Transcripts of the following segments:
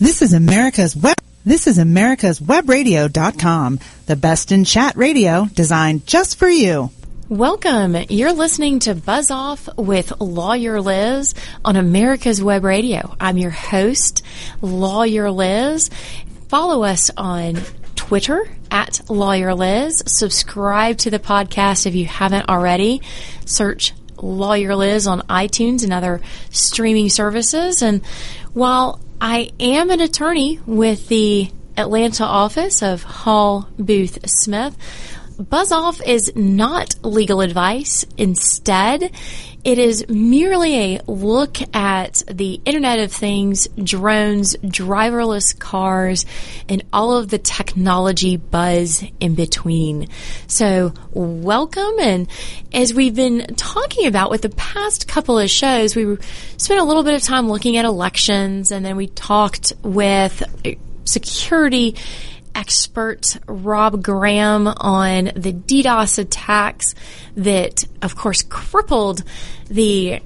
This is America's web. This is America's Webradio.com, the best in chat radio designed just for you. Welcome. You're listening to Buzz Off with Lawyer Liz on America's Web Radio. I'm your host, Lawyer Liz. Follow us on Twitter at Lawyer Liz. Subscribe to the podcast if you haven't already. Search Lawyer Liz on iTunes and other streaming services. And while I am an attorney with the Atlanta office of Hall Booth Smith, Buzz Off is not legal advice. Instead, it is merely a look at the Internet of Things, drones, driverless cars, and all of the technology buzz in between. So, welcome. And as we've been talking about with the past couple of shows, we spent a little bit of time looking at elections, and then we talked with security expert Rob Graham on the DDoS attacks that, of course, crippled the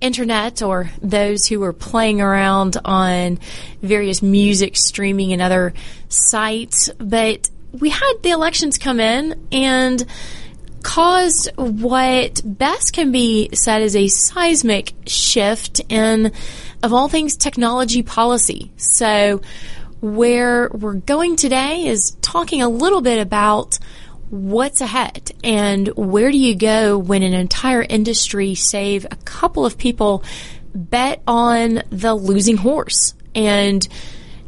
internet or those who were playing around on various music streaming and other sites. But we had the elections come in and caused what best can be said as a seismic shift in, of all things, technology policy. So, where we're going today is talking a little bit about what's ahead and where do you go when an entire industry, save a couple of people, bet on the losing horse. And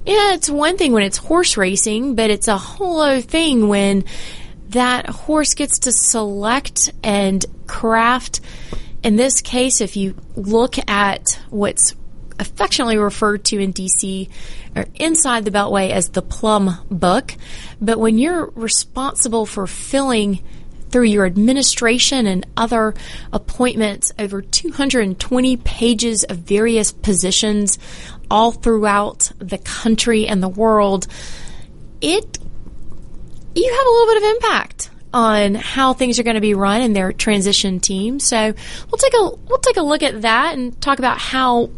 yeah, it's one thing when it's horse racing, but it's a whole other thing when that horse gets to select and craft. In this case, if you look at what's affectionately referred to in DC or inside the Beltway as the Plum Book. But when you're responsible for filling through your administration and other appointments over 220 pages of various positions all throughout the country and the world, it you have a little bit of impact on how things are going to be run in their transition team. So we'll take a we'll take a look at that and talk about how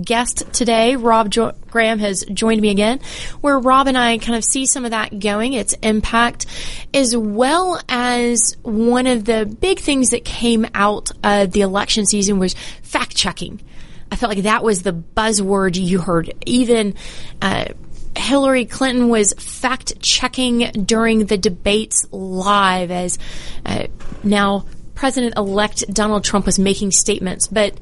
guest today, Rob jo- Graham, has joined me again, where Rob and I kind of see some of that going, its impact, as well as one of the big things that came out of the election season was fact checking. I felt like that was the buzzword you heard. Even uh, Hillary Clinton was fact checking during the debates live as uh, now President elect Donald Trump was making statements. But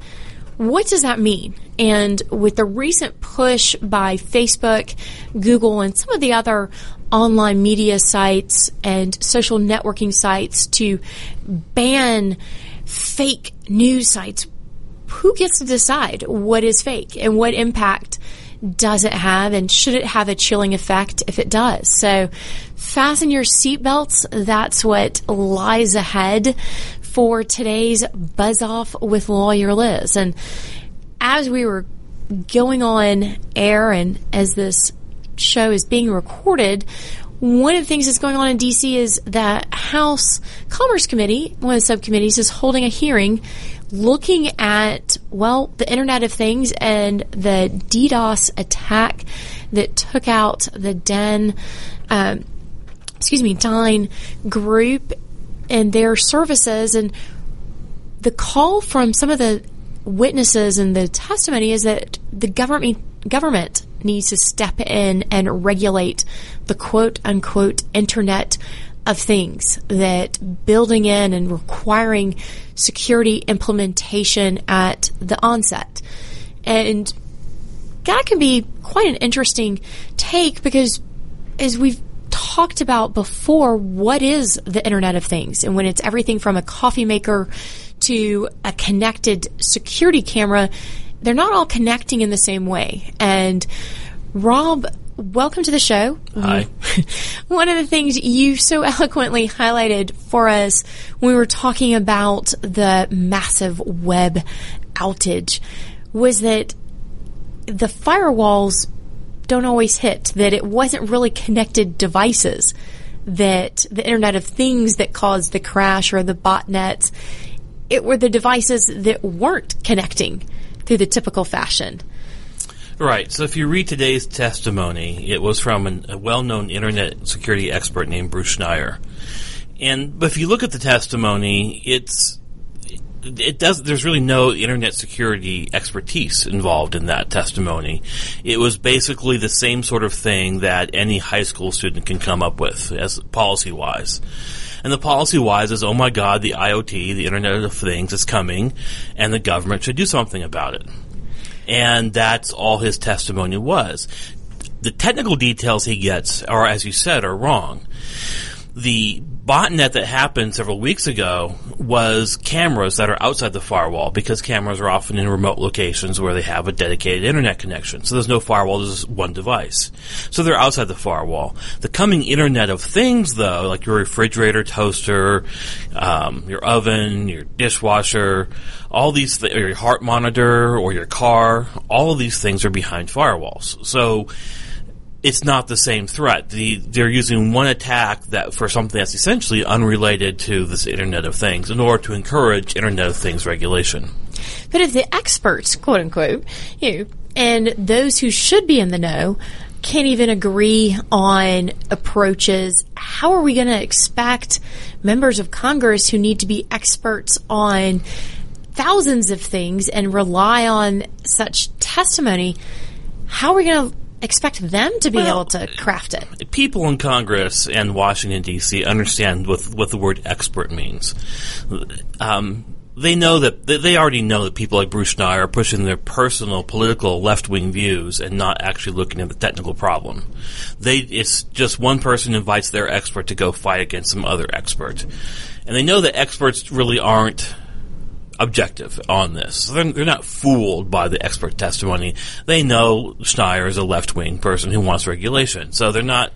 what does that mean? And with the recent push by Facebook, Google, and some of the other online media sites and social networking sites to ban fake news sites, who gets to decide what is fake and what impact does it have and should it have a chilling effect if it does? So fasten your seatbelts. That's what lies ahead for today's Buzz Off with Lawyer Liz. And as we were going on air and as this show is being recorded, one of the things that's going on in DC is that House Commerce Committee, one of the subcommittees, is holding a hearing looking at, well, the Internet of Things and the DDoS attack that took out the Den, um, excuse me, Dyn group and their services. And the call from some of the witnesses and the testimony is that the government government needs to step in and regulate the quote unquote internet of things that building in and requiring security implementation at the onset. And that can be quite an interesting take because as we've talked about before what is the Internet of Things and when it's everything from a coffee maker to a connected security camera, they're not all connecting in the same way. And Rob, welcome to the show. Hi. One of the things you so eloquently highlighted for us when we were talking about the massive web outage was that the firewalls don't always hit, that it wasn't really connected devices, that the Internet of Things that caused the crash or the botnets, it were the devices that weren't connecting through the typical fashion. Right. So if you read today's testimony, it was from an, a well-known internet security expert named Bruce Schneier. And but if you look at the testimony, it's it does. There's really no internet security expertise involved in that testimony. It was basically the same sort of thing that any high school student can come up with, as policy wise. And the policy wise is, oh my God, the IoT, the Internet of Things, is coming, and the government should do something about it. And that's all his testimony was. The technical details he gets are, as you said, are wrong. The botnet that happened several weeks ago was cameras that are outside the firewall because cameras are often in remote locations where they have a dedicated internet connection. So there's no firewall, there's just one device. So they're outside the firewall. The coming Internet of Things, though, like your refrigerator, toaster, um, your oven, your dishwasher, all these, th- your heart monitor, or your car, all of these things are behind firewalls. So it's not the same threat. The, they're using one attack that for something that's essentially unrelated to this Internet of Things in order to encourage Internet of Things regulation. But if the experts, quote unquote, you and those who should be in the know can't even agree on approaches, how are we going to expect members of Congress who need to be experts on thousands of things and rely on such testimony? How are we going to expect them to be Well, able to craft it? People in Congress and Washington D.C. understand what what the word expert means. Um, they know that they- already know that people like Bruce Schneier are pushing their personal political left wing views and not actually looking at the technical problem. They it's just one person invites their expert to go fight against some other expert, and they know that experts really aren't objective on this. They're, they're not fooled by the expert testimony. They know Schneier is a left wing person who wants regulation, so they're not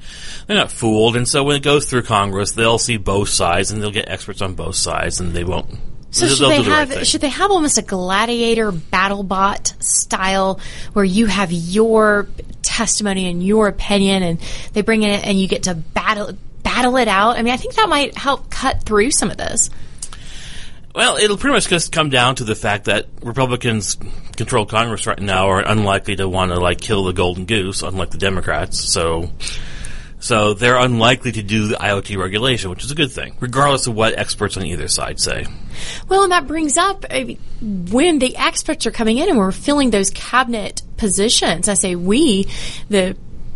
they're not fooled. And so when it goes through Congress, they'll see both sides and they'll get experts on both sides, and they won't. So they'll- should they'll they the have thing. should they have almost a gladiator battle bot style where you have your testimony and your opinion and they bring in it and you get to battle battle it out? I mean, I think that might help cut through some of this. Well, it'll pretty much just come down to the fact that Republicans control Congress right now are unlikely to want to like kill the golden goose, unlike the Democrats. So, so they're unlikely to do the IoT regulation, which is a good thing, regardless of what experts on either side say. Well, and that brings up I mean, when the experts are coming in and we're filling those cabinet positions. I say we, the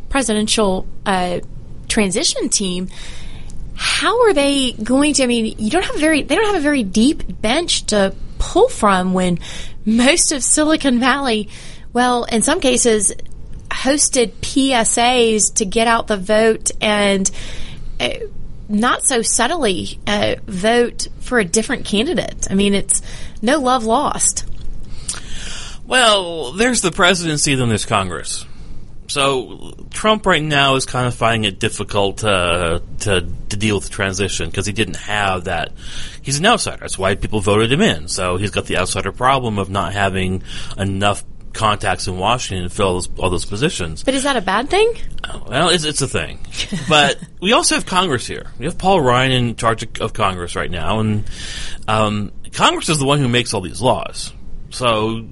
presidential uh, transition team. How are they going to? I mean, you don't have very they don't have a very deep bench to pull from when most of Silicon Valley, well, in some cases, hosted PSAs to get out the vote and. Uh, not so subtly uh, vote for a different candidate. I mean, it's no love lost. Well, there's the presidency, then there's Congress. So Trump right now is kind of finding it difficult uh, to to deal with the transition because he didn't have that. He's an outsider. That's why people voted him in. So he's got the outsider problem of not having enough contacts in Washington to fill all those, all those positions. But is that a bad thing? Well, it's, it's a thing. But we also have Congress here. We have Paul Ryan in charge of, of Congress right now, and um, Congress is the one who makes all these laws. So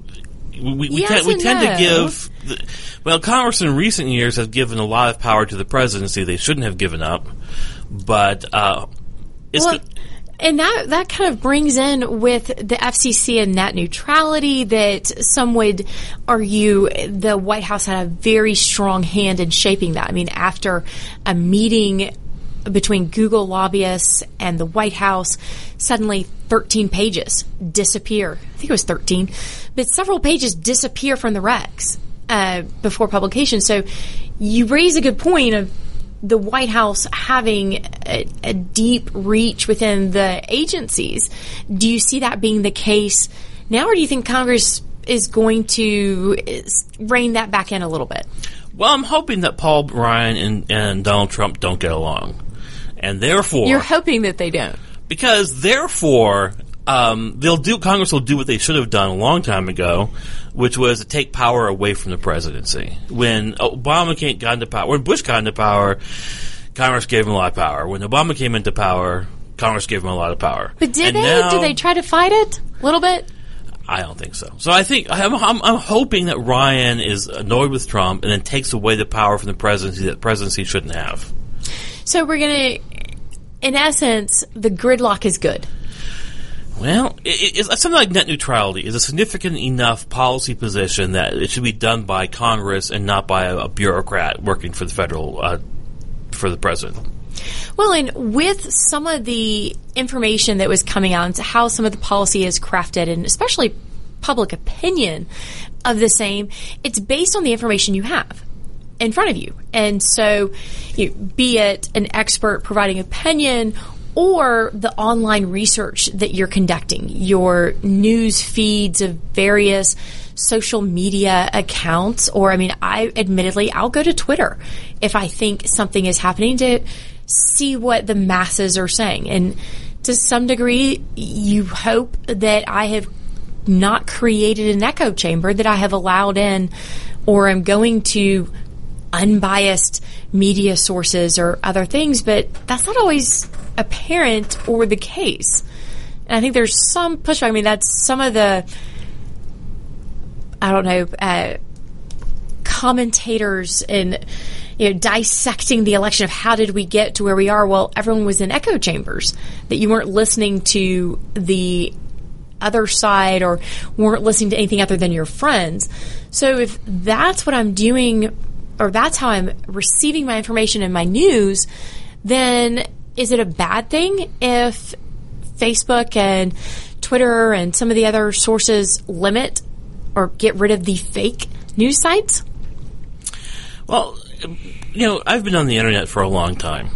we, we, Yes tend, we tend no. to give. The, well, Congress in recent years has given a lot of power to the presidency they shouldn't have given up. But uh, it's Well, the- and that that kind of brings in with the FCC and net neutrality that some would argue the White House had a very strong hand in shaping that. I mean, after a meeting between Google lobbyists and the White House, suddenly 13 pages disappear. I think it was 13, but several pages disappear from the recs uh, before publication. So you raise a good point of the White House having a, a deep reach within the agencies. Do you see that being the case now, or do you think Congress is going to rein that back in a little bit? well, I'm hoping that Paul Ryan and, and Donald Trump don't get along, and therefore You're hoping that they don't. because therefore um, they'll do Congress will do what they should have done a long time ago, which was to take power away from the presidency. When Obama came, got into power, when Bush got into power, Congress gave him a lot of power. When Obama came into power, Congress gave him a lot of power. But did And they? now- did they try to fight it a little bit? I don't think so. So I think I'm, I'm, I'm, hoping that Ryan is annoyed with Trump and then takes away the power from the presidency that the presidency shouldn't have. So we're going to, in essence, the gridlock is good. Well, it, it's something like net neutrality is a significant enough policy position that it should be done by Congress and not by a, a bureaucrat working for the federal uh, for the president. Well, and with some of the information that was coming out into how some of the policy is crafted, and especially public opinion of the same, it's based on the information you have in front of you. And so, you, be it an expert providing opinion or the online research that you're conducting, your news feeds of various social media accounts, or I mean, I admittedly, I'll go to Twitter if I think something is happening to see what the masses are saying. And to some degree, you hope that I have not created an echo chamber, that I have allowed in or am going to unbiased media sources or other things, but that's not always apparent or the case. And I think there's some pushback. I mean, that's some of the, I don't know, uh, commentators and you know, dissecting the election of how did we get to where we are. Well, everyone was in echo chambers that you weren't listening to the other side or weren't listening to anything other than your friends. So if that's what I'm doing or that's how I'm receiving my information and my news, then is it a bad thing if Facebook and Twitter and some of the other sources limit or get rid of the fake news sites? Well, you know, I've been on the internet for a long time,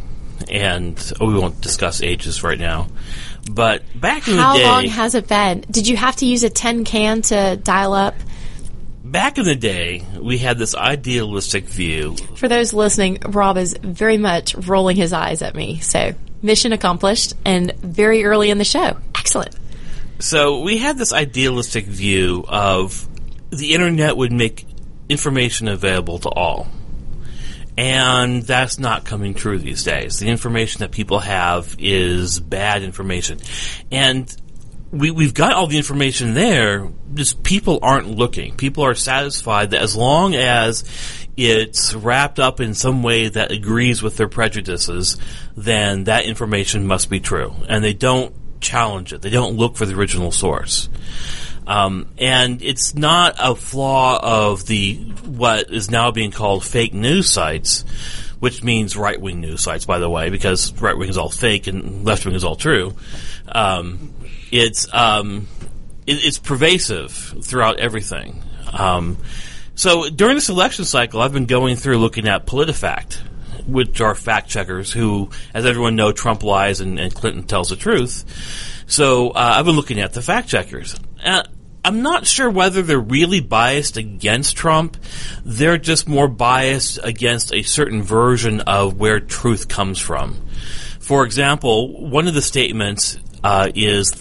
and we won't discuss ages right now. But back in How the day, how long has it been? Did you have to use a tin can to dial up? Back in the day, we had this idealistic view. For those listening, Rob is very much rolling his eyes at me. So, mission accomplished and very early in the show. Excellent. So, we had this idealistic view of the internet would make information available to all. And that's not coming true these days. The information that people have is bad information. And we, we've got all the information there, just people aren't looking. People are satisfied that as long as it's wrapped up in some way that agrees with their prejudices, then that information must be true. And they don't challenge it. They don't look for the original source. Um, and it's not a flaw of the what is now being called fake news sites, which means right wing news sites, by the way, because right wing is all fake and left wing is all true. Um, it's um, it, it's pervasive throughout everything. Um, so during this election cycle, I've been going through looking at PolitiFact, which are fact checkers who, as everyone knows, Trump lies and, and Clinton tells the truth. So uh, I've been looking at the fact checkers. Uh, I'm not sure whether they're really biased against Trump. They're just more biased against a certain version of where truth comes from. For example, one of the statements uh, is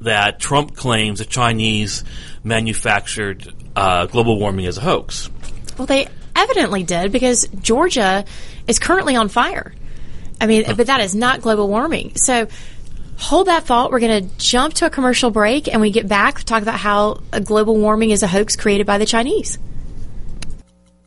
that Trump claims the Chinese manufactured uh, global warming as a hoax. Well, they evidently did because Georgia is currently on fire. I mean, but that is not global warming. So hold that thought. We're going to jump to a commercial break and we get back to talk about how global warming is a hoax created by the Chinese.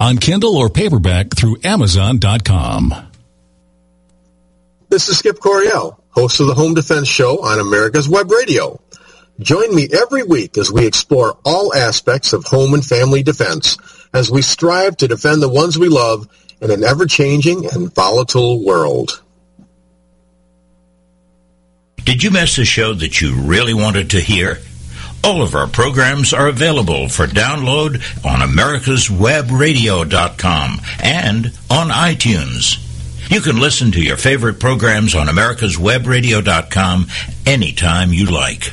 on Kindle or paperback through Amazon.com. This is Skip Coryell, host of the Home Defense Show on America's Web Radio. Join me every week as we explore all aspects of home and family defense as we strive to defend the ones we love in an ever-changing and volatile world. Did you miss a show that you really wanted to hear? All of our programs are available for download on americaswebradio.com and on iTunes. You can listen to your favorite programs on americaswebradio.com anytime you like.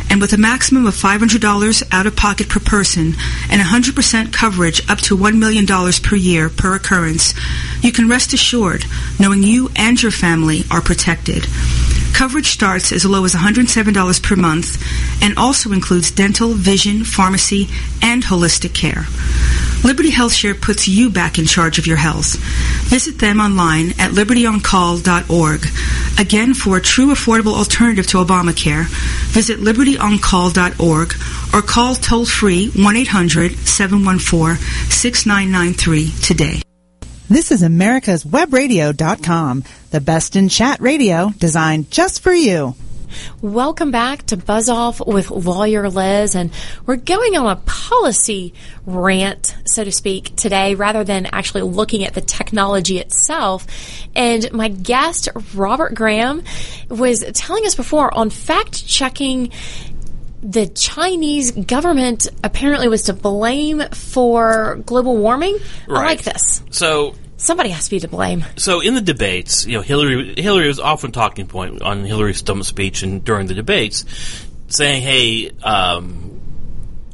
And with a maximum of $500 out of pocket per person and 100% coverage up to $1 million per year per occurrence, you can rest assured knowing you and your family are protected. Coverage starts as low as $107 per month and also includes dental, vision, pharmacy, and holistic care. Liberty HealthShare puts you back in charge of your health. Visit them online at libertyoncall.org. Again, for a true affordable alternative to Obamacare, visit libertyoncall.org or call toll free 1 800 714 6993 today. This is America's Webradio.com, the best in chat radio designed just for you. Welcome back to Buzz Off with Lawyer Liz, and we're going on a policy rant, so to speak, today, rather than actually looking at the technology itself. And my guest, Robert Graham, was telling us before on fact checking the Chinese government apparently was to blame for global warming. I like this. So Somebody has to be to blame. So in the debates, you know, Hillary Hillary was often talking point on Hillary's stump speech and during the debates, saying, "Hey, um,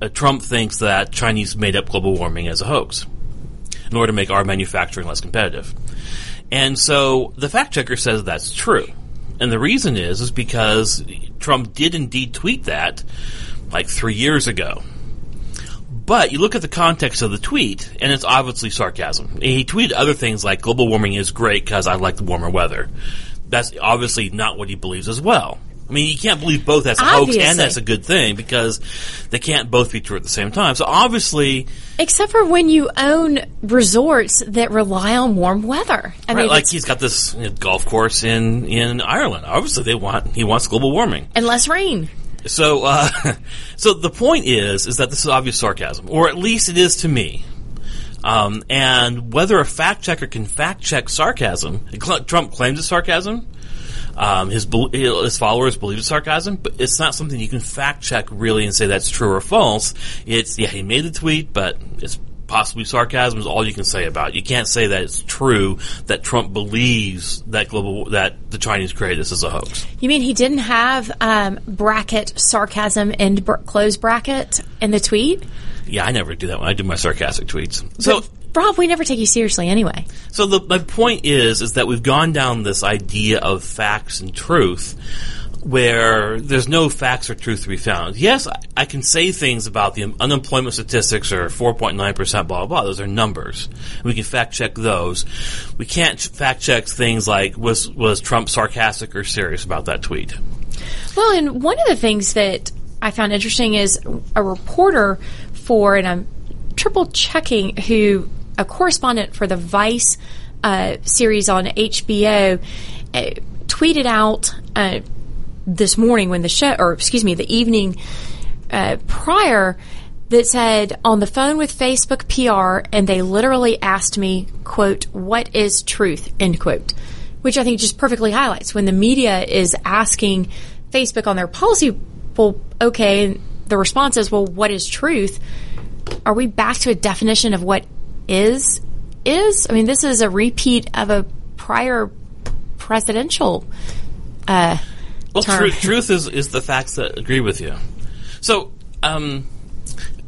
uh, Trump thinks that Chinese made up global warming as a hoax in order to make our manufacturing less competitive." And so the fact checker says that's true, and the reason is is because Trump did indeed tweet that like three years ago. But you look at the context of the tweet, and it's obviously sarcasm. He tweeted other things like global warming is great because I like the warmer weather. That's obviously not what he believes as well. I mean, you can't believe both as a hoax and as a good thing because they can't both be true at the same time. So obviously, Except for when you own resorts that rely on warm weather. I right, mean, like he's got this you know, golf course in in Ireland. Obviously, they want he wants global warming. and less rain. So, uh, so the point is, is that this is obvious sarcasm, or at least it is to me. Um, and whether a fact checker can fact check sarcasm, Trump claims it's sarcasm. Um, his his followers believe it's sarcasm, but it's not something you can fact check really and say that's true or false. It's yeah, he made the tweet, but it's possibly sarcasm is all you can say about it. You can't say that it's true that Trump believes that global that the Chinese created this as a hoax. You mean he didn't have um, bracket sarcasm and br- close bracket in the tweet? Yeah, I never do that when I do my sarcastic tweets. So, But, Rob, we never take you seriously anyway. so the, my point is, is that we've gone down this idea of facts and truth, where there's no facts or truth to be found. Yes, I, I can say things about the unemployment statistics are 4.9 percent, blah blah blah. Those are numbers. We can fact check those. We can't fact check things like was was Trump sarcastic or serious about that tweet. Well, and one of the things that I found interesting is a reporter for, and I'm triple checking who, a correspondent for the Vice uh, series on HBO, uh, tweeted out uh, this morning when the show, or excuse me, the evening uh, prior, that said on the phone with Facebook PR, and they literally asked me, "quote What is truth?" end quote, which I think just perfectly highlights when the media is asking Facebook on their policy. Well, okay, the response is, "Well, what is truth?" Are we back to a definition of what is is? I mean, this is a repeat of a prior presidential. Uh, Well, tru- truth is is the facts that agree with you. So, um,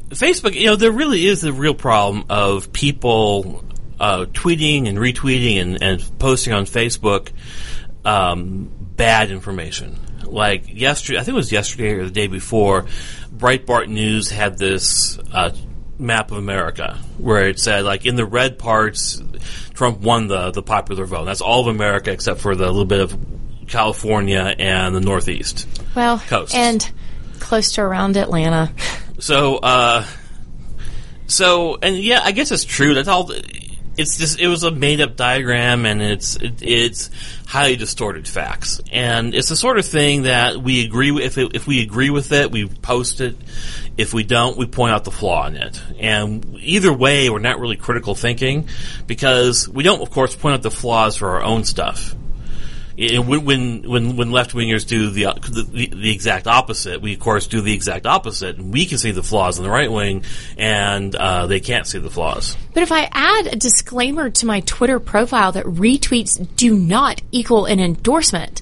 Facebook, you know, there really is a real problem of people uh, tweeting and retweeting and, and posting on Facebook um, bad information. Like yesterday, I think it was yesterday or the day before, Breitbart News had this uh, map of America where it said, like, in the red parts, Trump won the, the popular vote. That's all of America except for the little bit of California and the Northeast. well, Coasts. and close to around Atlanta. So, uh, so, and yeah, I guess it's true. That's all. it's just it was a made up diagram and it's it, it's highly distorted facts and it's the sort of thing that we agree with if it, if we agree with it we post it if we don't we point out the flaw in it and either way we're not really critical thinking because we don't of course point out the flaws for our own stuff when when when left wingers do the, the, the exact opposite, we of course do the exact opposite, and we can see the flaws in the right wing, and uh, they can't see the flaws. But if I add a disclaimer to my Twitter profile that retweets do not equal an endorsement,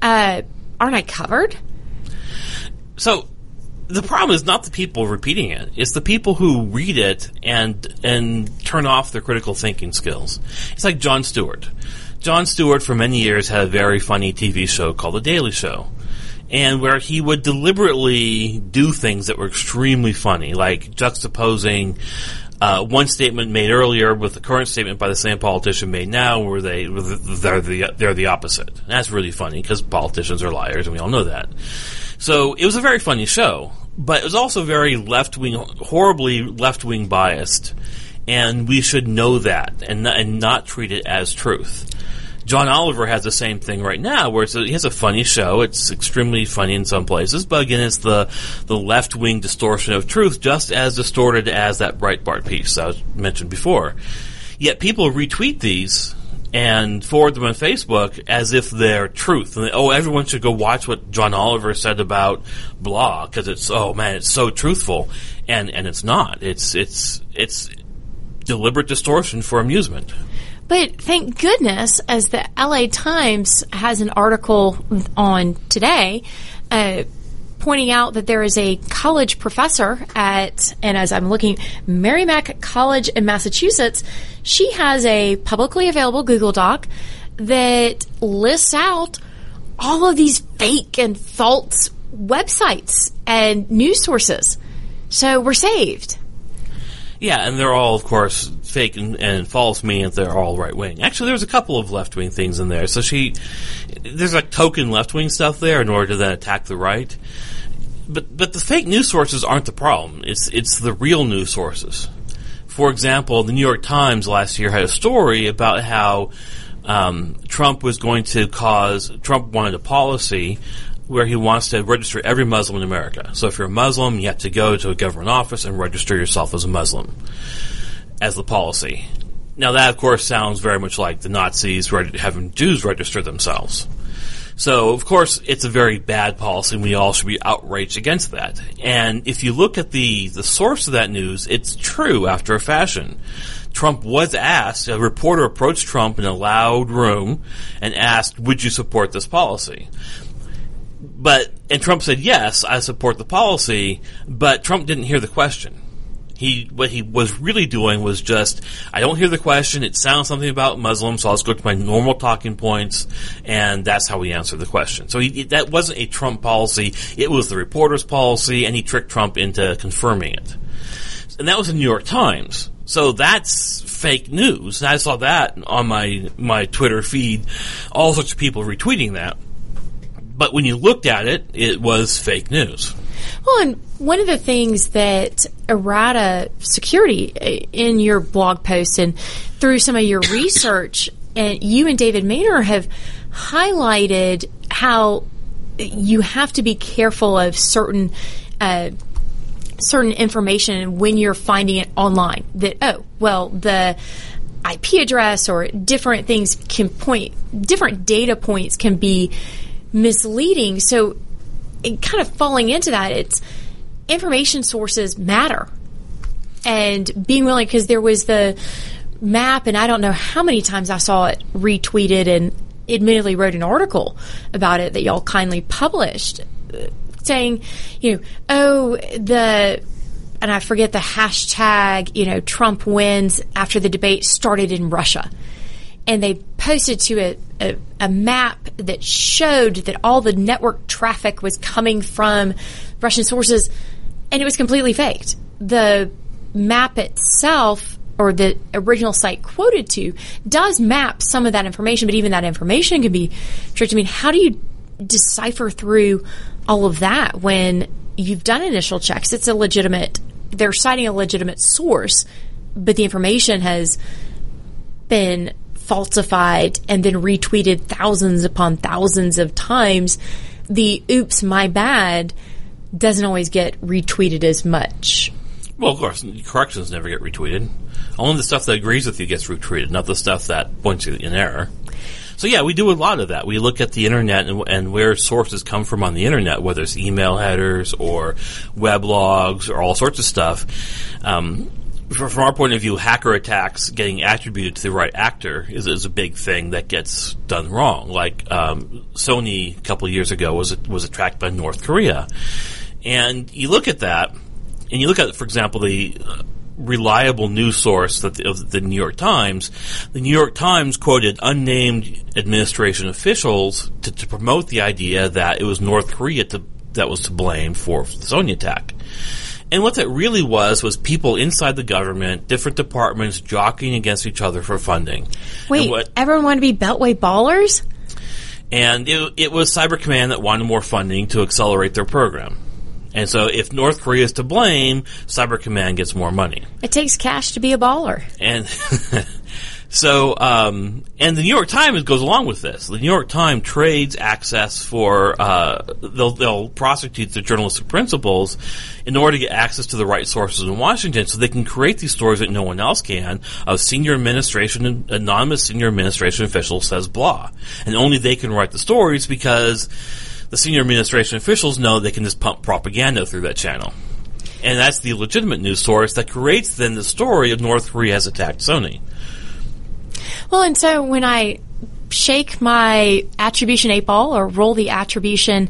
uh, aren't I covered? So the problem is not the people repeating it; it's the people who read it and and turn off their critical thinking skills. It's like Jon Stewart. Jon Stewart, for many years, had a very funny TV show called The Daily Show. And where he would deliberately do things that were extremely funny, like juxtaposing uh, one statement made earlier with the current statement by the same politician made now, where they they're the they're the opposite. And that's really funny because politicians are liars, and we all know that. So it was a very funny show, but it was also very left wing, horribly left wing biased, and we should know that and and not treat it as truth. John Oliver has the same thing right now, where a, he has a funny show. It's extremely funny in some places, but again, it's the the left wing distortion of truth, just as distorted as that Breitbart piece I mentioned before. Yet people retweet these and forward them on Facebook as if they're truth. And they, oh, everyone should go watch what John Oliver said about blah because it's oh man, it's so truthful, and and it's not. It's it's it's deliberate distortion for amusement. But thank goodness, as the LA Times has an article on today, uh, pointing out that there is a college professor at, and as I'm looking, Merrimack College in Massachusetts, she has a publicly available Google Doc that lists out all of these fake and false websites and news sources. So we're saved. Yeah, and they're all, of course, fake and, and false, that they're all right wing. Actually, there's a couple of left wing things in there. So she, there's like token left wing stuff there in order to then attack the right. But but the fake news sources aren't the problem. It's it's the real news sources. For example, the New York Times last year had a story about how um, Trump was going to cause Trump wanted a policy where he wants to register every Muslim in America. So if you're a Muslim, you have to go to a government office and register yourself as a Muslim, as the policy. Now that, of course, sounds very much like the Nazis having Jews register themselves. So, of course, it's a very bad policy, and we all should be outraged against that. And if you look at the, the source of that news, it's true after a fashion. Trump was asked, a reporter approached Trump in a loud room and asked, Would you support this policy? But and Trump said yes, I support the policy, but Trump didn't hear the question. He what he was really doing was just I don't hear the question. It sounds something about Muslims, so I'll just go to my normal talking points, and that's how we answer the question. So he, that wasn't a Trump policy; it was the reporter's policy, and he tricked Trump into confirming it. And that was the New York Times. So that's fake news. I saw that on my my Twitter feed, all sorts of people retweeting that but when you looked at it, it was fake news. Well, and one of the things that errata security uh, in your blog post and through some of your research, and you and David Maynor have highlighted how you have to be careful of certain. Uh, certain information when you're finding it online that oh well the IP address or different things can point different data points can be misleading. So, kind of falling into that, it's information sources matter. And being willing, because there was the map, and I don't know how many times I saw it retweeted and admittedly wrote an article about it that y'all kindly published saying, you know, oh, the, and I forget the hashtag, you know, Trump wins after the debate started in Russia and they posted to a, a, a, map that showed that all the network traffic was coming from Russian sources, and it was completely faked. The map itself, or the original site quoted to, does map some of that information, but even that information can be tricked. I mean, how do you decipher through all of that when you've done initial checks? It's a legitimate, they're citing a legitimate source, but the information has been falsified and then retweeted thousands upon thousands of times, the oops, my bad doesn't always get retweeted as much. Well, of course, corrections never get retweeted. Only the stuff that agrees with you gets retweeted, not the stuff that points you in error. So yeah, we do a lot of that. We look at the internet and, and, where sources come from on the internet, whether it's email headers or web logs or all sorts of stuff. Um, from our point of view, hacker attacks getting attributed to the right actor is, is a big thing that gets done wrong. Like um, Sony a couple years ago was was attacked by North Korea, and you look at that, and you look at, for example, the uh, reliable news source that the, of the New York Times. The New York Times quoted unnamed administration officials to, to promote the idea that it was North Korea to, that was to blame for the Sony attack. And what that really was was people inside the government, different departments jockeying against each other for funding. Wait, what, everyone wanted to be Beltway ballers? And it, it was Cyber Command that wanted more funding to accelerate their program. And so if North Korea is to blame, Cyber Command gets more money. It takes cash to be a baller. And so, um, and the New York Times goes along with this. The New York Times trades access for, uh, they'll, they'll prosecute the journalistic principles in order to get access to the right sources in Washington so they can create these stories that no one else can of senior administration, anonymous senior administration official says blah. And only they can write the stories because the senior administration officials know they can just pump propaganda through that channel. And that's the legitimate news source that creates then the story of North Korea has attacked Sony. Well, and so when I shake my attribution eight ball or roll the attribution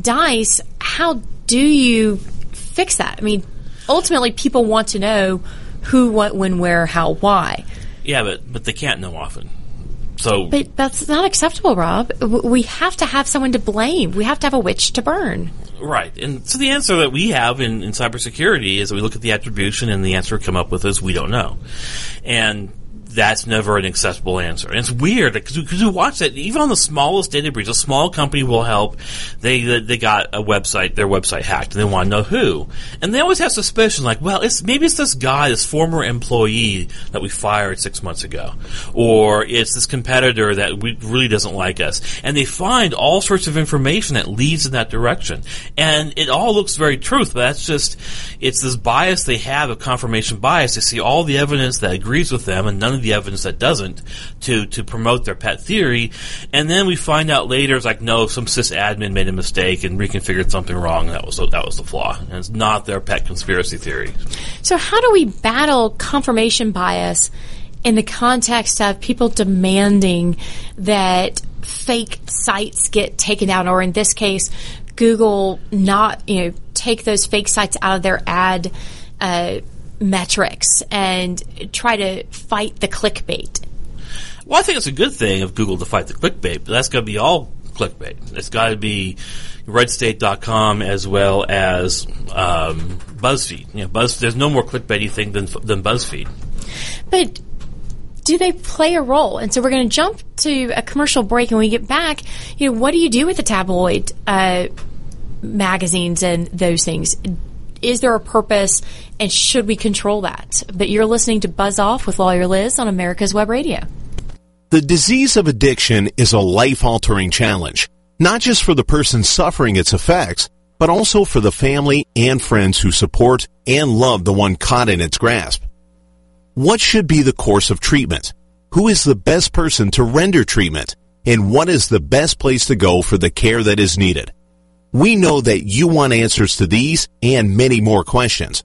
dice, how do you fix that? I mean, ultimately, people want to know who, what, when, where, how, why. Yeah, but but they can't know often. So, but that's not acceptable, Rob. We have to have someone to blame. We have to have a witch to burn. Right. And so the answer that we have in, in cybersecurity is that we look at the attribution and the answer we come up with is we don't know. And that's never an acceptable answer. And it's weird because we watch that even on the smallest data breach, a small company will help. They they got a website, their website hacked, and they want to know who. And they always have suspicion, like, well, it's maybe it's this guy, this former employee that we fired six months ago, or it's this competitor that we, really doesn't like us. And they find all sorts of information that leads in that direction, and it all looks very truth, but that's just it's this bias they have of confirmation bias. They see all the evidence that agrees with them, and none of the evidence that doesn't to to promote their pet theory, and then we find out later it's like no, some sysadmin made a mistake and reconfigured something wrong. That was that was the flaw, and it's not their pet conspiracy theory. So how do we battle confirmation bias in the context of people demanding that fake sites get taken down, or in this case, Google not you know take those fake sites out of their ad. Uh, metrics and try to fight the clickbait? Well, I think it's a good thing of Google to fight the clickbait, but that's going to be all clickbait. It's got to be redstate.com as well as um, BuzzFeed. You know, Buzz, there's no more clickbaity thing than, than BuzzFeed. But do they play a role? And so we're going to jump to a commercial break, and when we get back, you know, what do you do with the tabloid uh, magazines and those things? is there a purpose and should we control that? But you're listening to Buzz Off with Lawyer Liz on America's Web Radio. The disease of addiction is a life altering challenge, not just for the person suffering its effects, but also for the family and friends who support and love the one caught in its grasp. What should be the course of treatment? Who is the best person to render treatment? And what is the best place to go for the care that is needed? We know that you want answers to these and many more questions.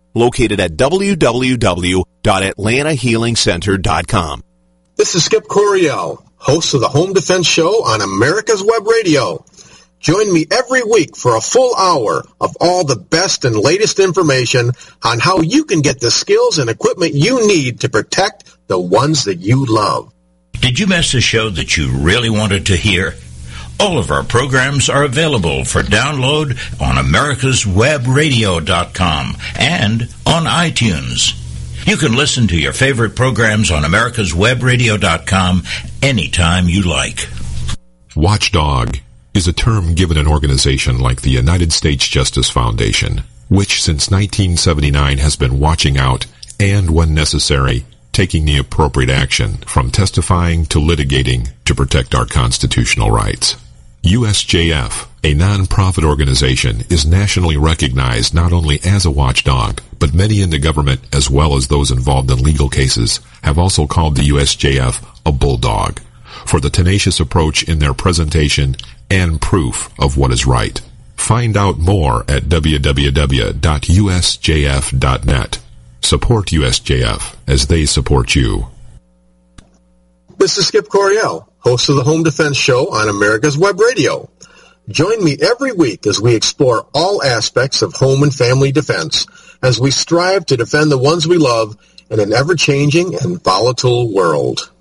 located at www.atlantahealingcenter.com. This is Skip Coryell, host of the Home Defense Show on America's Web Radio. Join me every week for a full hour of all the best and latest information on how you can get the skills and equipment you need to protect the ones that you love. Did you miss a show that you really wanted to hear? All of our programs are available for download on americaswebradio.com and on iTunes. You can listen to your favorite programs on americaswebradio.com anytime you like. Watchdog is a term given an organization like the United States Justice Foundation, which since 1979 has been watching out and, when necessary, taking the appropriate action from testifying to litigating to protect our constitutional rights. USJF, a non-profit organization, is nationally recognized not only as a watchdog, but many in the government as well as those involved in legal cases have also called the USJF a bulldog for the tenacious approach in their presentation and proof of what is right. Find out more at www.usjf.net. Support USJF as they support you. This is Skip Coryell, host of the Home Defense Show on America's Web Radio. Join me every week as we explore all aspects of home and family defense as we strive to defend the ones we love in an ever-changing and volatile world.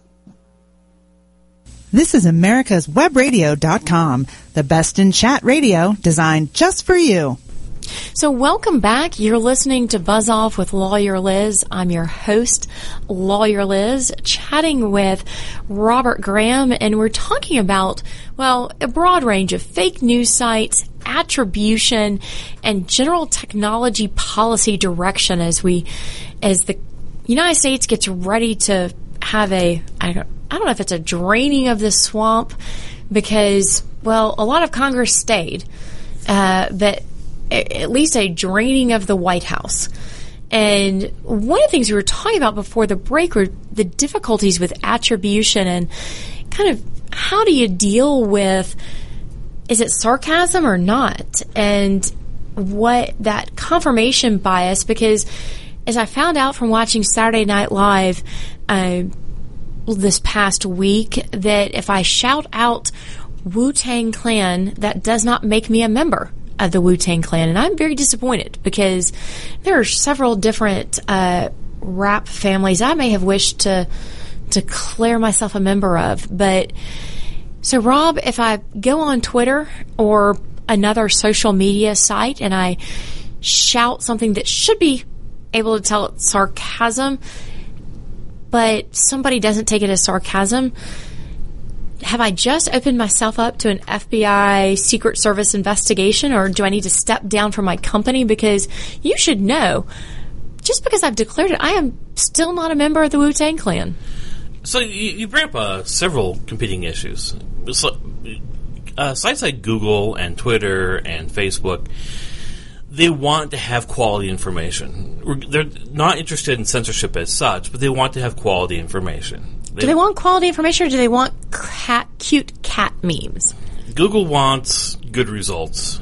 This is America's Webradio.com, the best in chat radio designed just for you. So, welcome back. You're listening to Buzz Off with Lawyer Liz. I'm your host, Lawyer Liz, chatting with Robert Graham, and we're talking about, well, a broad range of fake news sites, attribution, and general technology policy direction as we, as the United States gets ready to have a, I don't, I don't know if it's a draining of the swamp because, well, a lot of Congress stayed, uh, but at least a draining of the White House. And one of the things we were talking about before the break were the difficulties with attribution and kind of how do you deal with is it sarcasm or not? And what that confirmation bias, because as I found out from watching Saturday Night Live uh, this past week, that if I shout out Wu Tang Clan, that does not make me a member of the Wu Tang Clan, and I'm very disappointed because there are several different uh, rap families I may have wished to declare myself a member of. But so, Rob, if I go on Twitter or another social media site and I shout something that should be able to tell it's sarcasm, but somebody doesn't take it as sarcasm, have I just opened myself up to an FBI Secret Service investigation or do I need to step down from my company? Because you should know, just because I've declared it, I am still not a member of the Wu Tang Clan. So you, you bring up uh, several competing issues. So, uh, sites like Google and Twitter and Facebook, they want to have quality information. They're not interested in censorship as such, but they want to have quality information. They, do they want quality information or do they want cat, cute cat memes? Google wants good results.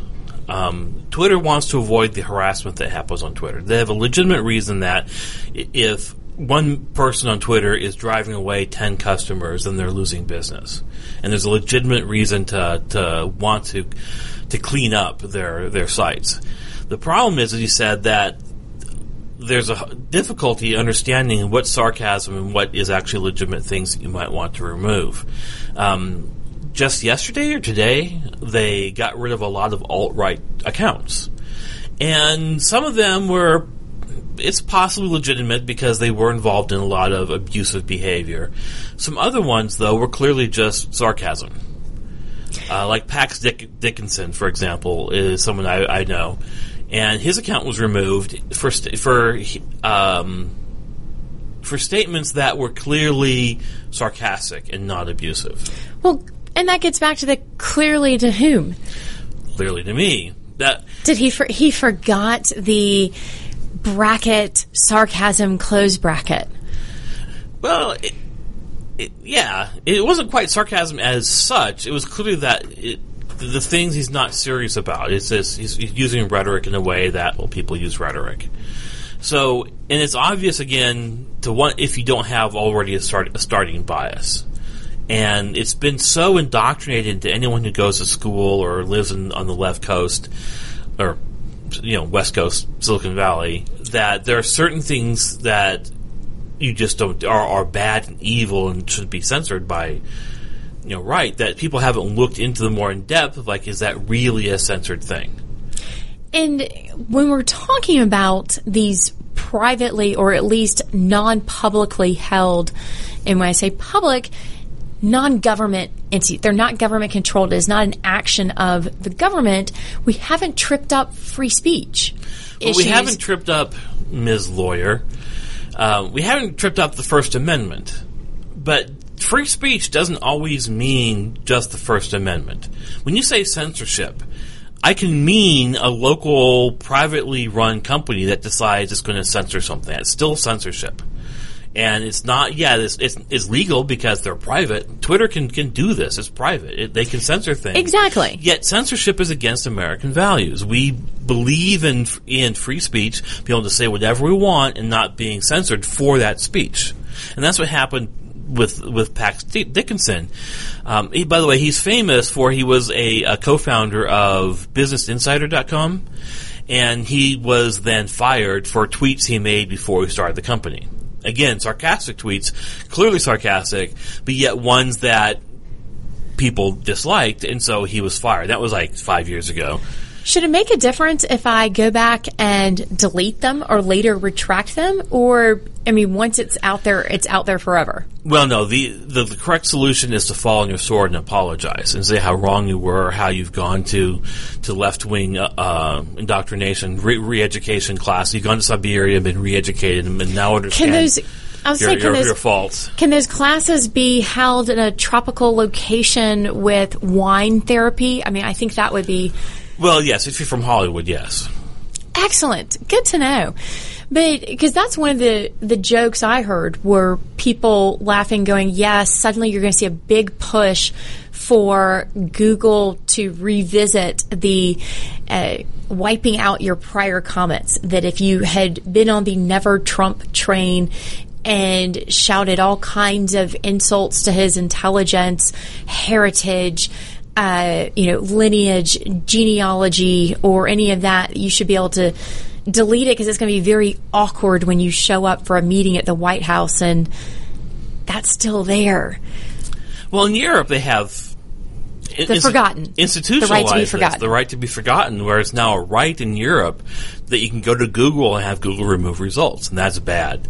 Um, Twitter wants to avoid the harassment that happens on Twitter. They have a legitimate reason that if one person on Twitter is driving away 10 customers, then they're losing business. And there's a legitimate reason to, to want to, to clean up their, their sites. The problem is, as you said, that there's a difficulty understanding what sarcasm and what is actually legitimate things that you might want to remove. Um, just yesterday or today, they got rid of a lot of alt right accounts. And some of them were, it's possibly legitimate because they were involved in a lot of abusive behavior. Some other ones, though, were clearly just sarcasm. Uh, like Pax Dick- Dickinson, for example, is someone I, I know and his account was removed for st- for um, for statements that were clearly sarcastic and not abusive. Well, and that gets back to the clearly to whom? Clearly to me. That did he for- he forgot the bracket sarcasm close bracket. Well, it, it, yeah, it wasn't quite sarcasm as such. It was clearly that it, the, things he's not serious about. It's he's, he's using rhetoric in a way that well, people use rhetoric. So, and it's obvious again to one if you don't have already a, start, a starting bias. And it's been so indoctrinated to anyone who goes to school or lives in, on the left coast or you know West Coast Silicon Valley that there are certain things that you just don't are, are bad and evil and should be censored by you know right that people haven't looked into them more in depth of like is that really a censored thing And when we're talking about these privately or at least non publicly held, and when I say public, non government entities, they're not government controlled, it's not an action of the government, we haven't tripped up free speech. But we haven't tripped up ms lawyer uh, we haven't tripped up the first amendment but free speech doesn't always mean just the first amendment when you say censorship I can mean a local privately run company that decides it's going to censor something. It's still censorship. And it's not, yeah, it's, it's, it's legal because they're private. Twitter can, can do this. It's private. It, they can censor things. Exactly. Yet censorship is against American values. We believe in, in free speech, being able to say whatever we want and not being censored for that speech. And that's what happened with with Pax Dickinson. Um, he, by the way, he's famous for he was a, a co-founder of BusinessInsider.com, and he was then fired for tweets he made before he started the company. Again, sarcastic tweets, clearly sarcastic, but yet ones that people disliked, and so he was fired. That was like five years ago. Should it make a difference if I go back and delete them or later retract them? Or, I mean, once it's out there, it's out there forever. Well, no. The, the, the correct solution is to fall on your sword and apologize and say how wrong you were, how you've gone to to left wing uh, uh, indoctrination, re education class. You've gone to Siberia, and been re educated, and now understand. Can those I was your, saying, can your, those, your faults. Can those classes be held in a tropical location with wine therapy? I mean, I think that would be Well, yes. If you're from Hollywood, yes. excellent. Good to know. But because that's one of the the jokes I heard were people laughing, going, "Yes, suddenly you're going to see a big push for Google to revisit the." Uh, wiping out your prior comments that if you had been on the never Trump train and shouted all kinds of insults to his intelligence, heritage, uh, you know, lineage, genealogy, or any of that, you should be able to delete it because it's going to be very awkward when you show up for a meeting at the White House and that's still there. Well, in Europe, they have The forgotten. institutionalized The right to be this, forgotten. the right to be forgotten, where it's now a right in Europe that you can go to Google and have Google remove results, and that's bad.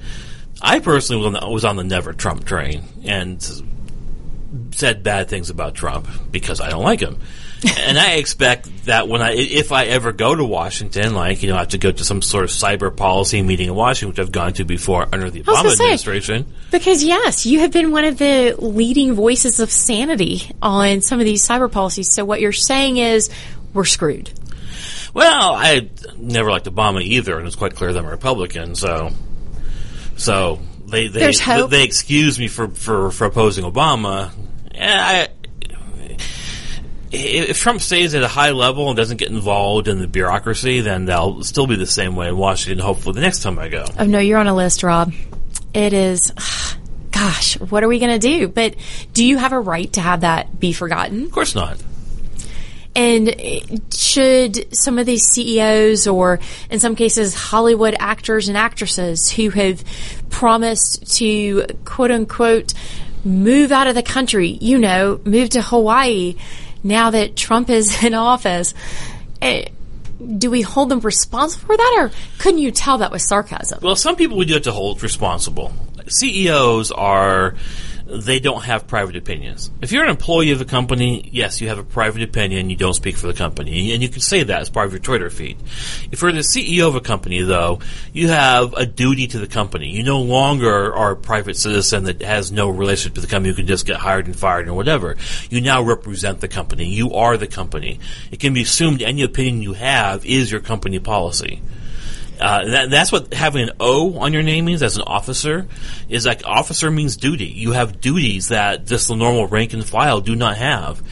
I personally was on the, was on the never Trump train and said bad things about Trump because I don't like him. and I expect that when I, if I ever go to Washington, like, you know, I have to go to some sort of cyber policy meeting in Washington, which I've gone to before under the Obama say, administration. Because yes, you have been one of the leading voices of sanity on some of these cyber policies. So what you're saying is we're screwed. Well, I never liked Obama either, and it's quite clear that I'm a Republican. So, so they they There's hope. they excuse me for, for, for opposing Obama. I, if Trump stays at a high level and doesn't get involved in the bureaucracy, then they'll still be the same way in Washington. Hopefully, the next time I go. Oh no, you're on a list, Rob. It is. Gosh, what are we going to do? But do you have a right to have that be forgotten? Of course not. And should some of these CEOs or in some cases Hollywood actors and actresses who have promised to quote unquote move out of the country, you know, move to Hawaii now that Trump is in office, eh, do we hold them responsible for that or couldn't you tell that was sarcasm? Well, some people we do have to hold responsible. CEOs are they don't have private opinions. If you're an employee of a company, yes, you have a private opinion. You don't speak for the company, and you can say that as part of your Twitter feed. If you're the CEO of a company, though, you have a duty to the company. You no longer are a private citizen that has no relationship to the company. You can just get hired and fired or whatever. You now represent the company. You are the company. It can be assumed any opinion you have is your company policy. Uh, that, that's what having an O on your name means as an officer is like officer means duty. You have duties that just the normal rank and file do not have.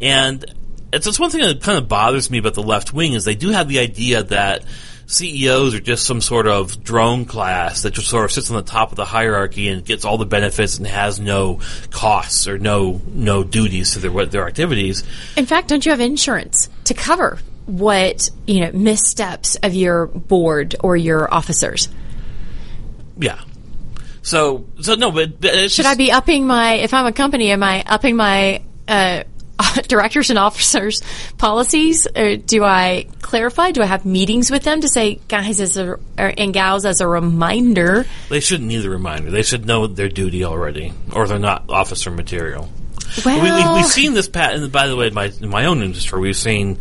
And it's just one thing that kind of bothers me about the left wing is they do have the idea that CEOs are just some sort of drone class that just sort of sits on the top of the hierarchy and gets all the benefits and has no costs or no no duties to their their activities. In fact, don't you have insurance to cover what, you know, missteps of your board or your officers? Yeah. So, so no, but, should just, I be upping my? If I'm a company, am I upping my uh, directors and officers policies? Or do I clarify? Do I have meetings with them to say, guys, as a, and gals, as a reminder? They shouldn't need a reminder. They should know their duty already, or they're not officer material. Well, we, have we, seen this pattern. By the way, in my, in my own industry, we've seen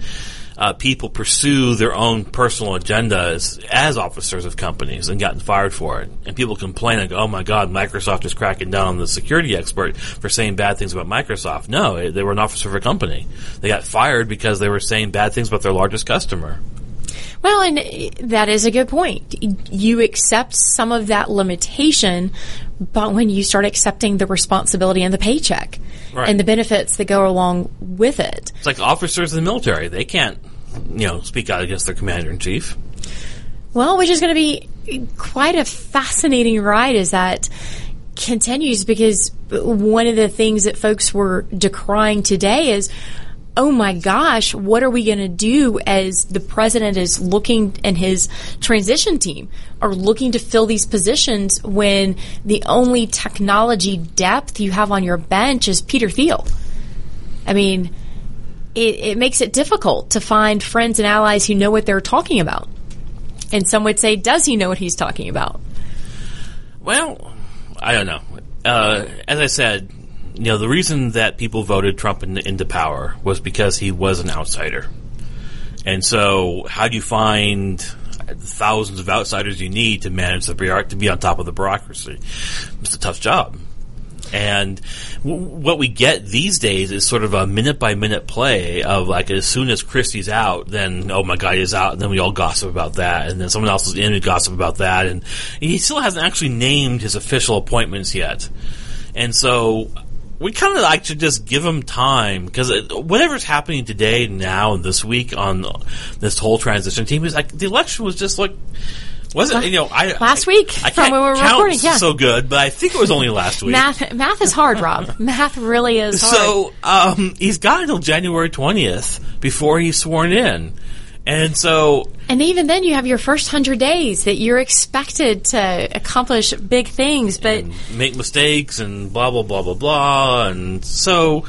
uh, people pursue their own personal agendas as officers of companies and gotten fired for it. And people complain like, "Oh my God, Microsoft is cracking down on the security expert for saying bad things about Microsoft." No, they were an officer of a company. They got fired because they were saying bad things about their largest customer. Well, and that is a good point. You accept some of that limitation, but when you start accepting the responsibility and the paycheck right. and the benefits that go along with it. It's like officers in the military. They can't, you know, speak out against their commander in chief. Well, which is going to be quite a fascinating ride as that continues because one of the things that folks were decrying today is oh my gosh, what are we going to do as the president is looking and his transition team are looking to fill these positions when the only technology depth you have on your bench is Peter Thiel? I mean, it, it makes it difficult to find friends and allies who know what they're talking about. And some would say, does he know what he's talking about? Well, I don't know. Uh, as I said, you know, the reason that people voted Trump in, into power was because he was an outsider. And so, how do you find thousands of outsiders you need to manage the to be on top of the bureaucracy? It's a tough job. And w- what we get these days is sort of a minute by minute play of like as soon as Christie's out, then oh my God, he's out, and then we all gossip about that, and then someone else is in and gossip about that, and he still hasn't actually named his official appointments yet. And so we kind of like to just give them time because whatever's happening today, now, and this week on this whole transition team is like the election was just like wasn't you know I last week I, I from when we were recording yeah so good but I think it was only last week math math is hard Rob math really is hard so um, he's got until January twentieth before he's sworn in and so. And even then, you have your first hundred days that you're expected to accomplish big things, but. make mistakes and blah, blah, blah, blah, blah. And so.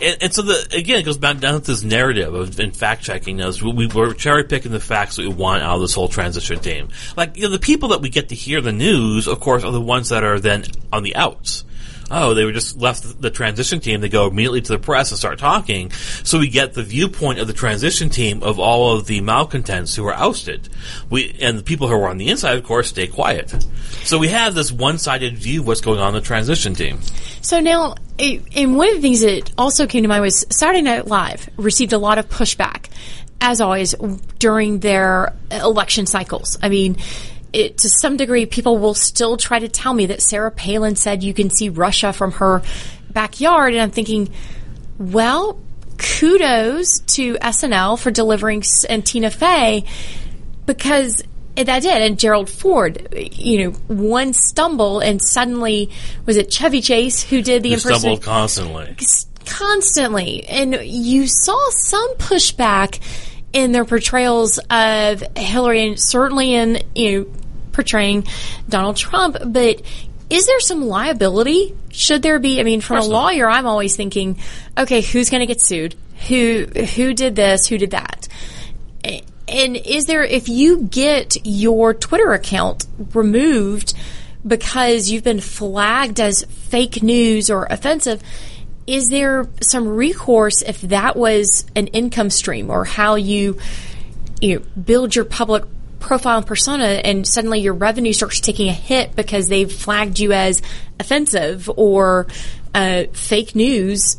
And, and, so the again, it goes back down to this narrative of in fact checking us. We, we are cherry picking the facts that we want out of this whole transition team. Like you know, the people that we get to hear the news, of course, are the ones that are then on the outs oh, they were just left the transition team. They go immediately to the press and start talking. So we get the viewpoint of the transition team of all of the malcontents who are ousted. We and the people who are on the inside, of course, stay quiet. So we have this one-sided view of what's going on in the transition team. So now, and one of the things that also came to mind was Saturday Night Live received a lot of pushback, as always, during their election cycles. I mean, it, to some degree, people will still try to tell me that Sarah Palin said you can see Russia from her backyard. And I'm thinking, well, kudos to SNL for delivering and Tina Fey because that did. And Gerald Ford, you know, one stumble and suddenly was it Chevy Chase who did the impersonation? Stumbled constantly. Constantly. And you saw some pushback in their portrayals of Hillary and certainly in, you know, portraying Donald Trump, but is there some liability? Should there be? I mean, from a lawyer, I'm always thinking, okay, who's going to get sued? Who who did this? Who did that? And is there if you get your Twitter account removed because you've been flagged as fake news or offensive? Is there some recourse if that was an income stream or how you you know, build your public profile and persona and suddenly your revenue starts taking a hit because they've flagged you as offensive or uh, fake news,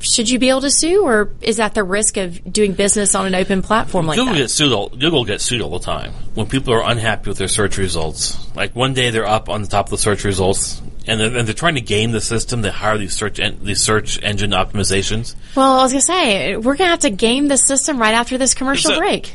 should you be able to sue, or is that the risk of doing business on an open platform like Google that? Gets sued all, Google gets sued all the time when people are unhappy with their search results. Like one day they're up on the top of the search results, and they're, and they're trying to game the system. They hire these search en- these search engine optimizations. Well, I was gonna say we're gonna have to game the system right after this commercial so, break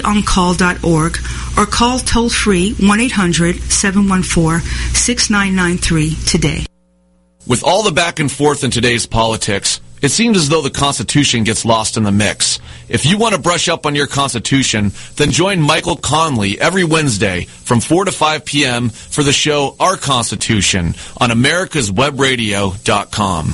libertyoncall.org or call toll free 1-800-714-6993 today. With all the back and forth in today's politics, it seems as though the Constitution gets lost in the mix. If you want to brush up on your Constitution, then join Michael Conley every Wednesday from 4 to 5 p.m. for the show Our Constitution on americaswebradio.com.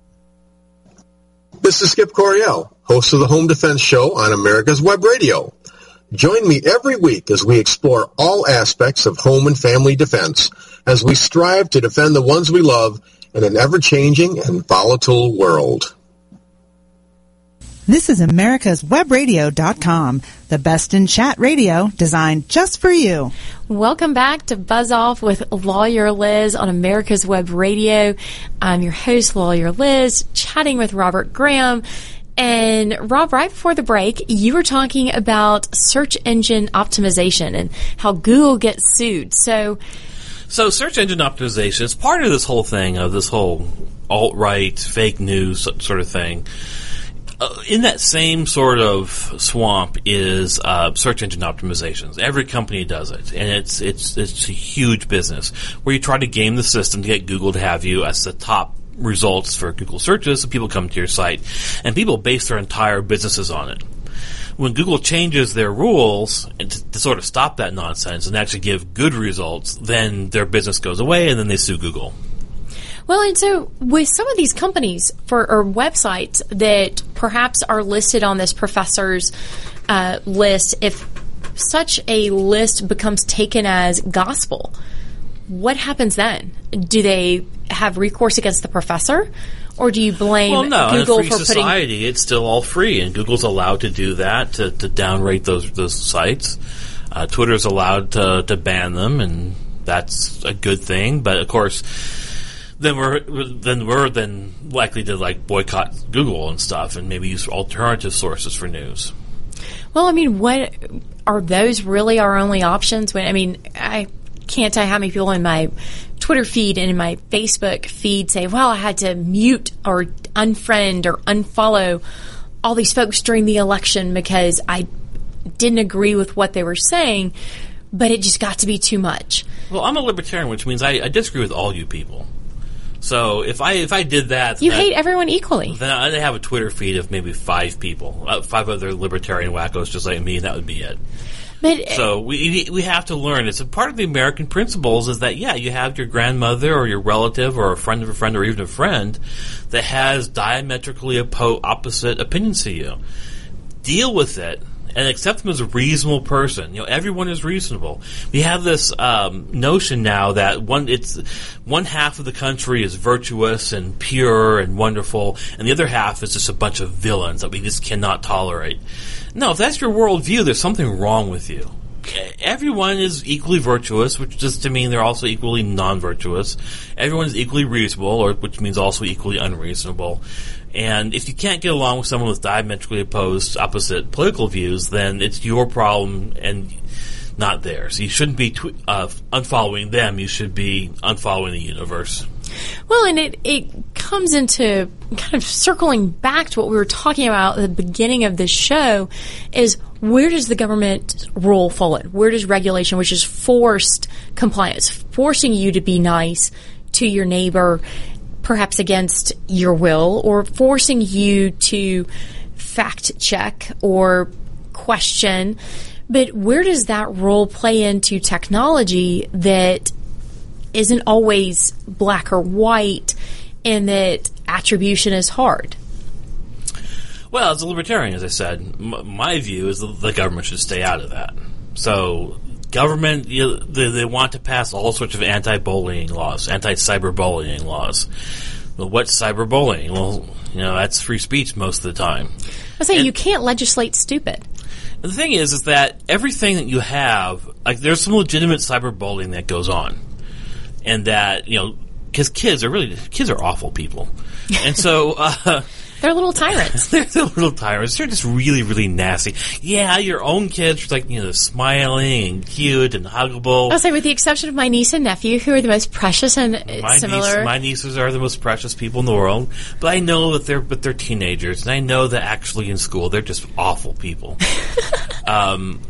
This is Skip Coryell, host of the Home Defense Show on America's Web Radio. Join me every week as we explore all aspects of home and family defense as we strive to defend the ones we love in an ever-changing and volatile world. This is America's Webradio.com, the best in chat radio designed just for you. Welcome back to Buzz Off with Lawyer Liz on America's Web Radio. I'm your host, Lawyer Liz, chatting with Robert Graham. And Rob, right before the break, you were talking about search engine optimization and how Google gets sued. So, so search engine optimization is part of this whole thing of this whole alt right fake news sort of thing. Uh, in that same sort of swamp is uh, search engine optimizations. Every company does it, and it's it's it's a huge business where you try to game the system to get Google to have you as the top results for Google searches, so people come to your site, and people base their entire businesses on it. When Google changes their rules to, to sort of stop that nonsense and actually give good results, then their business goes away, and then they sue Google. Well, and so with some of these companies for or websites that perhaps are listed on this professor's uh, list, if such a list becomes taken as gospel, what happens then? Do they have recourse against the professor? Or do you blame well, no, Google in a free for society, putting? it's still all free, and Google's allowed to do that to, to downrate those those sites. Uh, Twitter's allowed to, to ban them, and that's a good thing. But of course, then we're then we're then likely to like boycott Google and stuff, and maybe use alternative sources for news. Well, I mean, what are those really our only options? When I mean, I can't tell how many people in my Twitter feed and in my Facebook feed say, "Well, I had to mute or unfriend or unfollow all these folks during the election because I didn't agree with what they were saying." But it just got to be too much. Well, I'm a libertarian, which means I, I disagree with all you people. So if I if I did that, You hate everyone equally. Then I'd have a Twitter feed of maybe five people, uh, five other libertarian wackos just like me, and that would be it. But So we we have to learn. It's a part of the American principles is that yeah, you have your grandmother or your relative or a friend of a friend or even a friend that has diametrically opposite opinions to you. Deal with it and accept them as a reasonable person. You know, everyone is reasonable. We have this um, notion now that one it's one half of the country is virtuous and pure and wonderful, and the other half is just a bunch of villains that we just cannot tolerate. No, if that's your worldview, there's something wrong with you. Everyone is equally virtuous, which just to mean they're also equally non-virtuous. Everyone is equally reasonable, or which means also equally unreasonable. And if you can't get along with someone with diametrically opposed, opposite political views, then it's your problem and not theirs. You shouldn't be tw- uh, unfollowing them. You should be unfollowing the universe. Well, and it, it comes into kind of circling back to what we were talking about at the beginning of this show is where does the government role fall in? Where does regulation, which is forced compliance, forcing you to be nice to your neighbor, perhaps against your will, or forcing you to fact check or question. But where does that role play into technology that isn't always black or white and that attribution is hard? Well, as a libertarian, as I said, m- my view is that the government should stay out of that. So, government, you they, they want to pass all sorts of anti-bullying laws, anti-cyberbullying laws. Well, what's cyberbullying? Well, you know, that's free speech most of the time. I say you can't legislate stupid. The thing is, is that everything that you have, like, there's some legitimate cyberbullying that goes on, and that you know, because kids are really kids are awful people, and so. Uh, They're little tyrants. they're, they're little tyrants. They're just really, really nasty. Yeah, your own kids are like, you know, smiling and cute and huggable. I'll say, with the exception of my niece and nephew, who are the most precious and my similar. Niece, my nieces are the most precious people in the world, but I know that they're but they're teenagers, and I know that actually in school they're just awful people. um,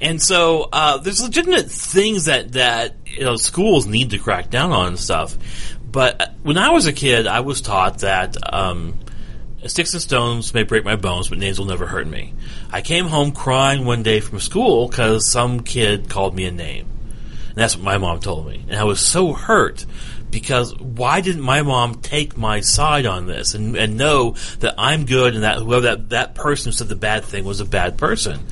and so uh, there's legitimate things that that you know schools need to crack down on and stuff. But uh, when I was a kid, I was taught that. Um, Sticks and stones may break my bones, but names will never hurt me. I came home crying one day from school because some kid called me a name. And that's what my mom told me. And I was so hurt because why didn't my mom take my side on this and, and know that I'm good and that whoever that, that person said the bad thing was a bad person?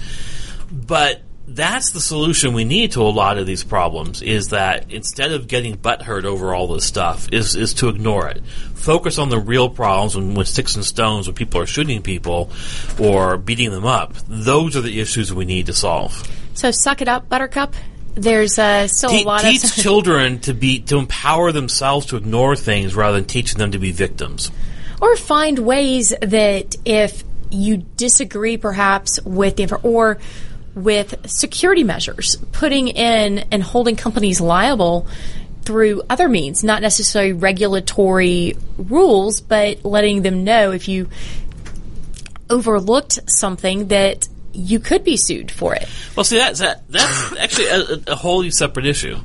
But that's the solution we need to a lot of these problems is that instead of getting butthurt over all this stuff is, is to ignore it. Focus on the real problems when, when sticks and stones, when people are shooting people or beating them up. Those are the issues we need to solve. So suck it up, Buttercup. There's uh, still Te- a lot of teach children to be to empower themselves to ignore things rather than teaching them to be victims. or find ways that if you disagree perhaps with the or with security measures putting in and holding companies liable through other means not necessarily regulatory rules but letting them know if you overlooked something that you could be sued for it Well, see, that's that, that's actually a, a wholly separate issue.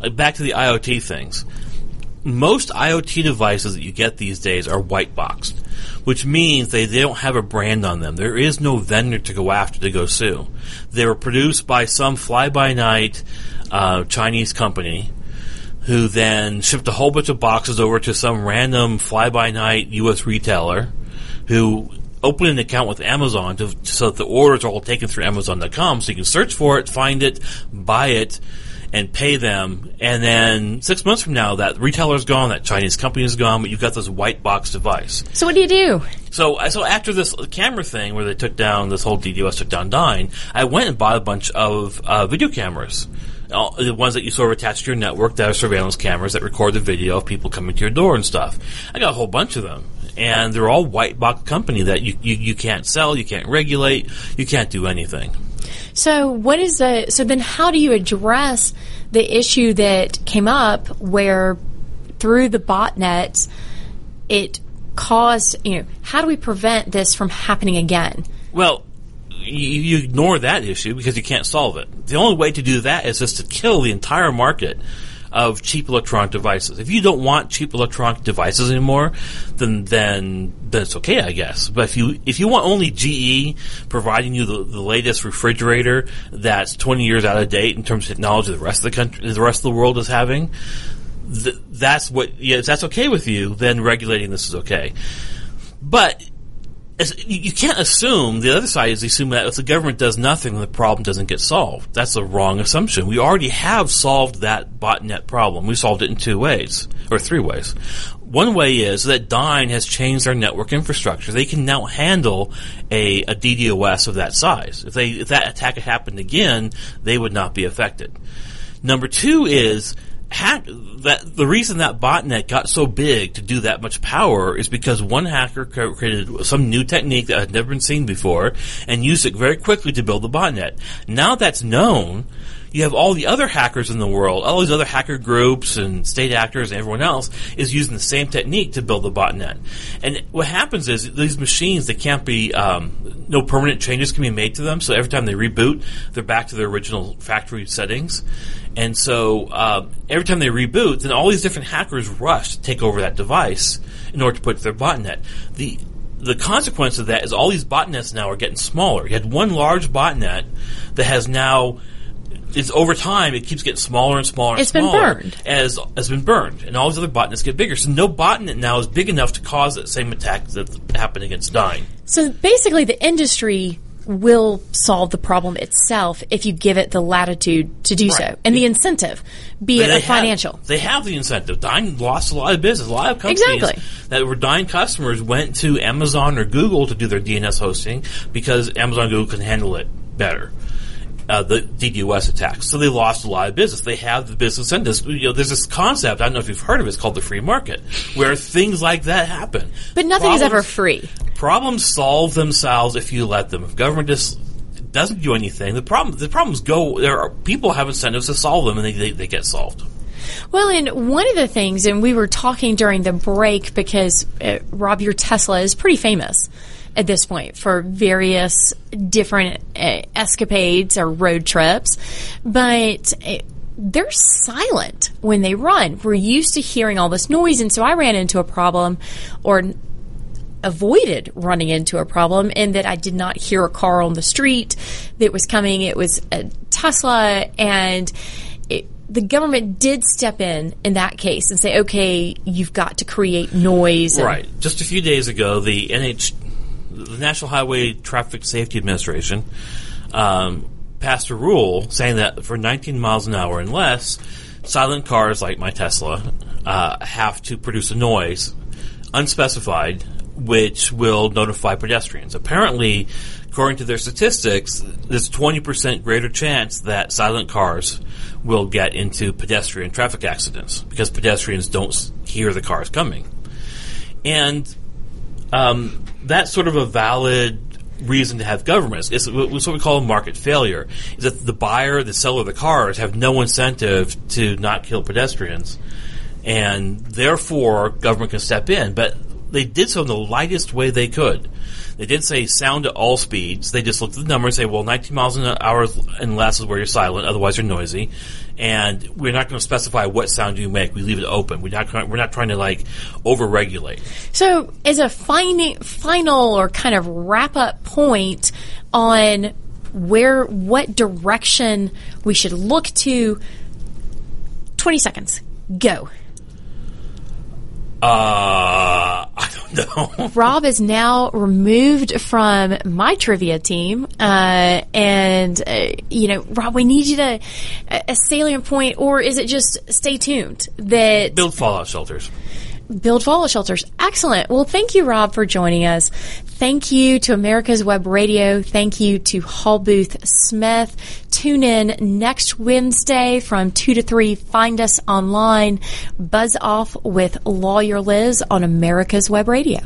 Like back to the IoT things. Most IoT devices that you get these days are white boxed, which means they, they don't have a brand on them. There is no vendor to go after to go sue. They were produced by some fly by night uh, Chinese company who then shipped a whole bunch of boxes over to some random fly by night U.S. retailer who opened an account with Amazon to, so that the orders are all taken through Amazon.com so you can search for it, find it, buy it, and pay them. And then six months from now, that retailer's gone, that Chinese company is gone, but you've got this white box device. so what do you do So, so after this camera thing where they took down this whole DDoS took down Dyn, I went and bought a bunch of uh, video cameras. All, the ones that you sort of attach to your network that are surveillance cameras that record the video of people coming to your door and stuff. I got a whole bunch of them. And they're all white box company that you, you, you can't sell, you can't regulate, you can't do anything. So what is the so then how do you address the issue that came up where through the botnets it caused you know how do we prevent this from happening again? Well, you, you ignore that issue because you can't solve it. The only way to do that is just to kill the entire market of cheap electronic devices. If you don't want cheap electronic devices anymore, then then then it's okay, I guess. But if you if you want only GE providing you the, the latest refrigerator that's 20 years out of date in terms of technology the rest of the country the rest of the world is having, th- that's what yeah, if that's okay with you, then regulating this is okay. But you can't assume the other side is assume that if the government does nothing, the problem doesn't get solved. That's a wrong assumption. We already have solved that botnet problem. We solved it in two ways or three ways. One way is that Dyn has changed their network infrastructure. They can now handle a, a DDoS of that size. If they if that attack had happened again, they would not be affected. Number two is hack that the reason that botnet got so big to do that much power is because one hacker created some new technique that had never been seen before and used it very quickly to build the botnet. Now that's known, you have all the other hackers in the world, all these other hacker groups and state actors and everyone else is using the same technique to build the botnet. And what happens is these machines, they can't be, um, no permanent changes can be made to them. So every time they reboot, they're back to their original factory settings. And so uh, every time they reboot, then all these different hackers rush to take over that device in order to put their botnet. The the consequence of that is all these botnets now are getting smaller. You had one large botnet that has now it's over time it keeps getting smaller and smaller and It's been smaller burned. as has been burned and all these other botnets get bigger so no botnet now is big enough to cause that same attack that happened against Dyn. So basically, the industry will solve the problem itself if you give it the latitude to do so Right. and the incentive, be it a have- financial. they have the incentive. Dyn lost a lot of business. A lot of companies Exactly. that were Dyn customers went to Amazon or Google to do their DNS hosting because Amazon and Google can handle it better. Uh, the DDoS attacks. So they lost a lot of business. They have the business incentives. You know, there's this concept, I don't know if you've heard of it, it's called the free market, where things like that happen. But nothing is ever free. Problems solve themselves if you let them. If government just doesn't do anything, the problem the problems go. There are people have incentives to solve them, and they, they, they get solved. Well, and one of the things, and we were talking during the break because uh, Rob, your Tesla is pretty famous at this point for various different uh, escapades or road trips, but. Uh, they're silent when they run. We're used to hearing all this noise, and so I ran into a problem, or avoided running into a problem in that I did not hear a car on the street that was coming. It was a Tesla, and it, the government did step in in that case and say, "Okay, you've got to create noise." Right. Just a few days ago, the NH, the National Highway Traffic Safety Administration, um, passed a rule saying that for 19 miles an hour and less, silent cars like my Tesla uh, have to produce a noise unspecified, which will notify pedestrians. Apparently, according to their statistics, there's 20% greater chance that silent cars will get into pedestrian traffic accidents because pedestrians don't hear the cars coming. And um, that's sort of a valid reason to have governments. It's what we call market failure. Is that the buyer, the seller of the cars have no incentive to not kill pedestrians, and therefore government can step in. But they did so in the lightest way they could. They did say sound at all speeds. They just looked at the number and say, well, 19 miles an hour and less is where you're silent, otherwise you're noisy. And we're not going to specify what sound you make. We leave it open. We're not, we're not trying to like over-regulate. So, as a fini- final or kind of wrap up point on where, what direction we should look to, 20 seconds. Go. Uh, I don't know. Rob is now removed from my trivia team, uh, and uh, you know, Rob, we need you to a a salient point, or is it just stay tuned that Build fallout shelters. Build fallout shelters? Excellent. Well, thank you, Rob, for joining us. Thank you to America's Web Radio. Thank you to Hall Booth Smith. Tune in next Wednesday from two to three. Find us online. Buzz off with Lawyer Liz on America's Web Radio.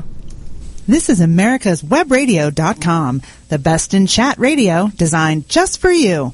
This is America's Webradio.com, the best in chat radio designed just for you.